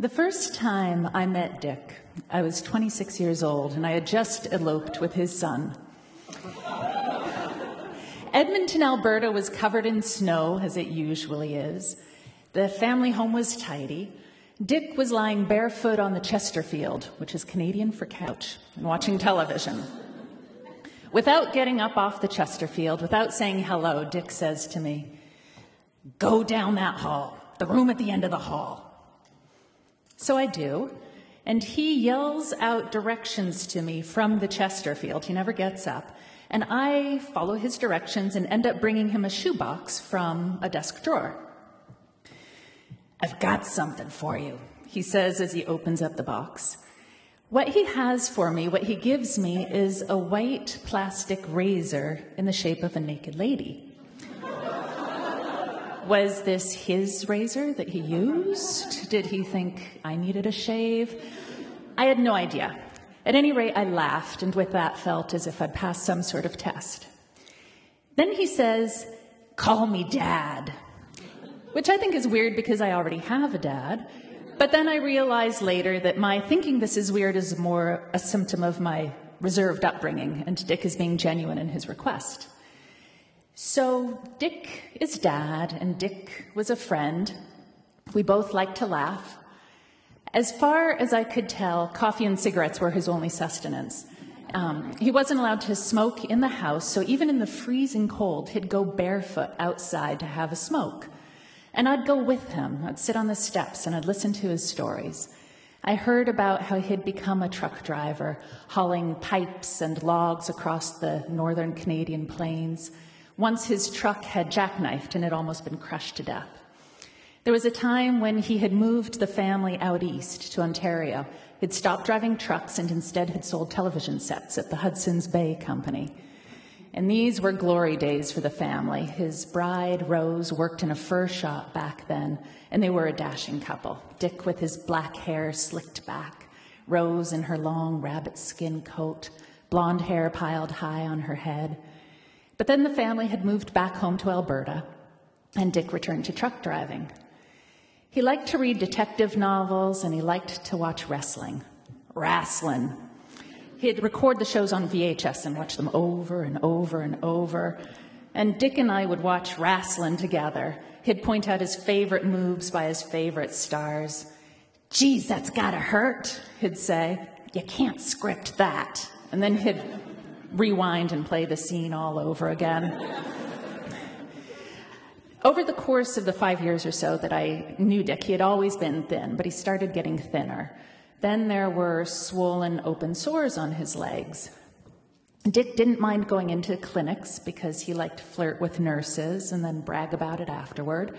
The first time I met Dick, I was 26 years old and I had just eloped with his son. Edmonton, Alberta was covered in snow, as it usually is. The family home was tidy. Dick was lying barefoot on the Chesterfield, which is Canadian for couch, and watching television. Without getting up off the Chesterfield, without saying hello, Dick says to me, Go down that hall, the room at the end of the hall. So I do, and he yells out directions to me from the Chesterfield. He never gets up. And I follow his directions and end up bringing him a shoebox from a desk drawer. I've got something for you, he says as he opens up the box. What he has for me, what he gives me, is a white plastic razor in the shape of a naked lady. Was this his razor that he used? Did he think I needed a shave? I had no idea. At any rate, I laughed and with that felt as if I'd passed some sort of test. Then he says, Call me dad, which I think is weird because I already have a dad. But then I realized later that my thinking this is weird is more a symptom of my reserved upbringing, and Dick is being genuine in his request. So Dick is dad, and Dick was a friend. We both liked to laugh. As far as I could tell, coffee and cigarettes were his only sustenance. Um, he wasn't allowed to smoke in the house, so even in the freezing cold, he'd go barefoot outside to have a smoke. And I'd go with him. I'd sit on the steps and I'd listen to his stories. I heard about how he'd become a truck driver, hauling pipes and logs across the northern Canadian plains. Once his truck had jackknifed and had almost been crushed to death. There was a time when he had moved the family out east to Ontario. He'd stopped driving trucks and instead had sold television sets at the Hudson's Bay Company. And these were glory days for the family. His bride, Rose, worked in a fur shop back then, and they were a dashing couple. Dick with his black hair slicked back, Rose in her long rabbit skin coat, blonde hair piled high on her head. But then the family had moved back home to Alberta, and Dick returned to truck driving. He liked to read detective novels, and he liked to watch wrestling. Wrestling. He'd record the shows on VHS and watch them over and over and over. And Dick and I would watch wrestling together. He'd point out his favorite moves by his favorite stars. Geez, that's gotta hurt, he'd say. You can't script that. And then he'd rewind and play the scene all over again. Over the course of the five years or so that I knew Dick, he had always been thin, but he started getting thinner. Then there were swollen open sores on his legs. Dick didn't mind going into clinics because he liked to flirt with nurses and then brag about it afterward.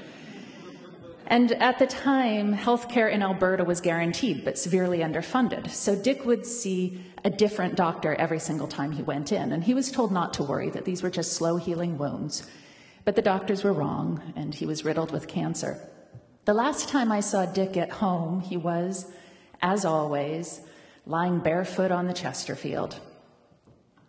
And at the time, healthcare in Alberta was guaranteed but severely underfunded. So Dick would see a different doctor every single time he went in. And he was told not to worry, that these were just slow healing wounds. But the doctors were wrong, and he was riddled with cancer. The last time I saw Dick at home, he was, as always, lying barefoot on the Chesterfield.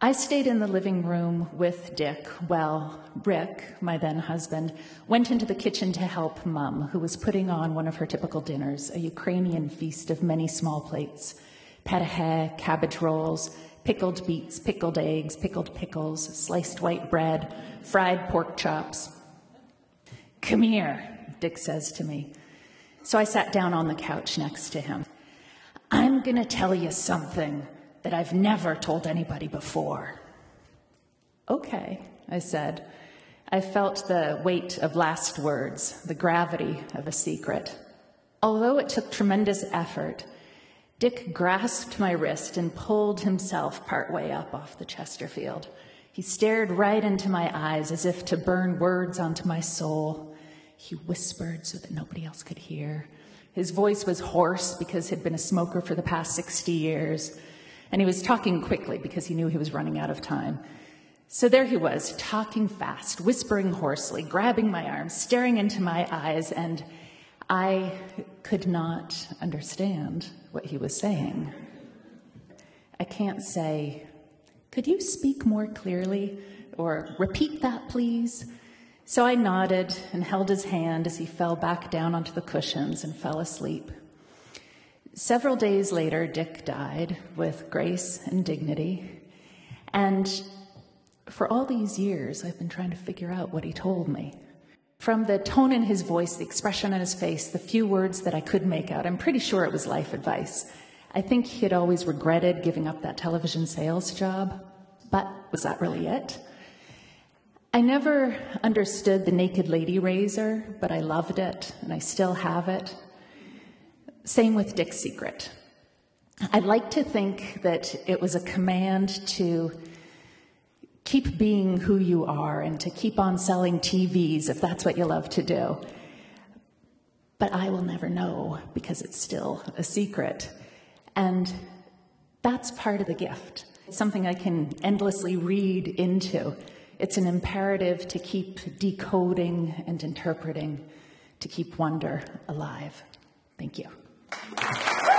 I stayed in the living room with Dick while Rick, my then husband, went into the kitchen to help Mum, who was putting on one of her typical dinners, a Ukrainian feast of many small plates patahe, cabbage rolls, pickled beets, pickled eggs, pickled pickles, sliced white bread, fried pork chops. Come here, Dick says to me. So I sat down on the couch next to him. I'm going to tell you something that I've never told anybody before. Okay, I said. I felt the weight of last words, the gravity of a secret. Although it took tremendous effort, Dick grasped my wrist and pulled himself partway up off the Chesterfield. He stared right into my eyes as if to burn words onto my soul. He whispered so that nobody else could hear. His voice was hoarse because he'd been a smoker for the past 60 years and he was talking quickly because he knew he was running out of time. So there he was, talking fast, whispering hoarsely, grabbing my arm, staring into my eyes, and I could not understand what he was saying. I can't say, Could you speak more clearly? Or repeat that, please? So I nodded and held his hand as he fell back down onto the cushions and fell asleep. Several days later, Dick died with grace and dignity. And for all these years, I've been trying to figure out what he told me. From the tone in his voice, the expression on his face, the few words that I could make out, I'm pretty sure it was life advice. I think he had always regretted giving up that television sales job, but was that really it? I never understood the naked lady razor, but I loved it, and I still have it. Same with Dick's Secret. I'd like to think that it was a command to keep being who you are and to keep on selling TVs if that's what you love to do. But I will never know because it's still a secret. And that's part of the gift. It's something I can endlessly read into. It's an imperative to keep decoding and interpreting, to keep wonder alive. Thank you. Thank you.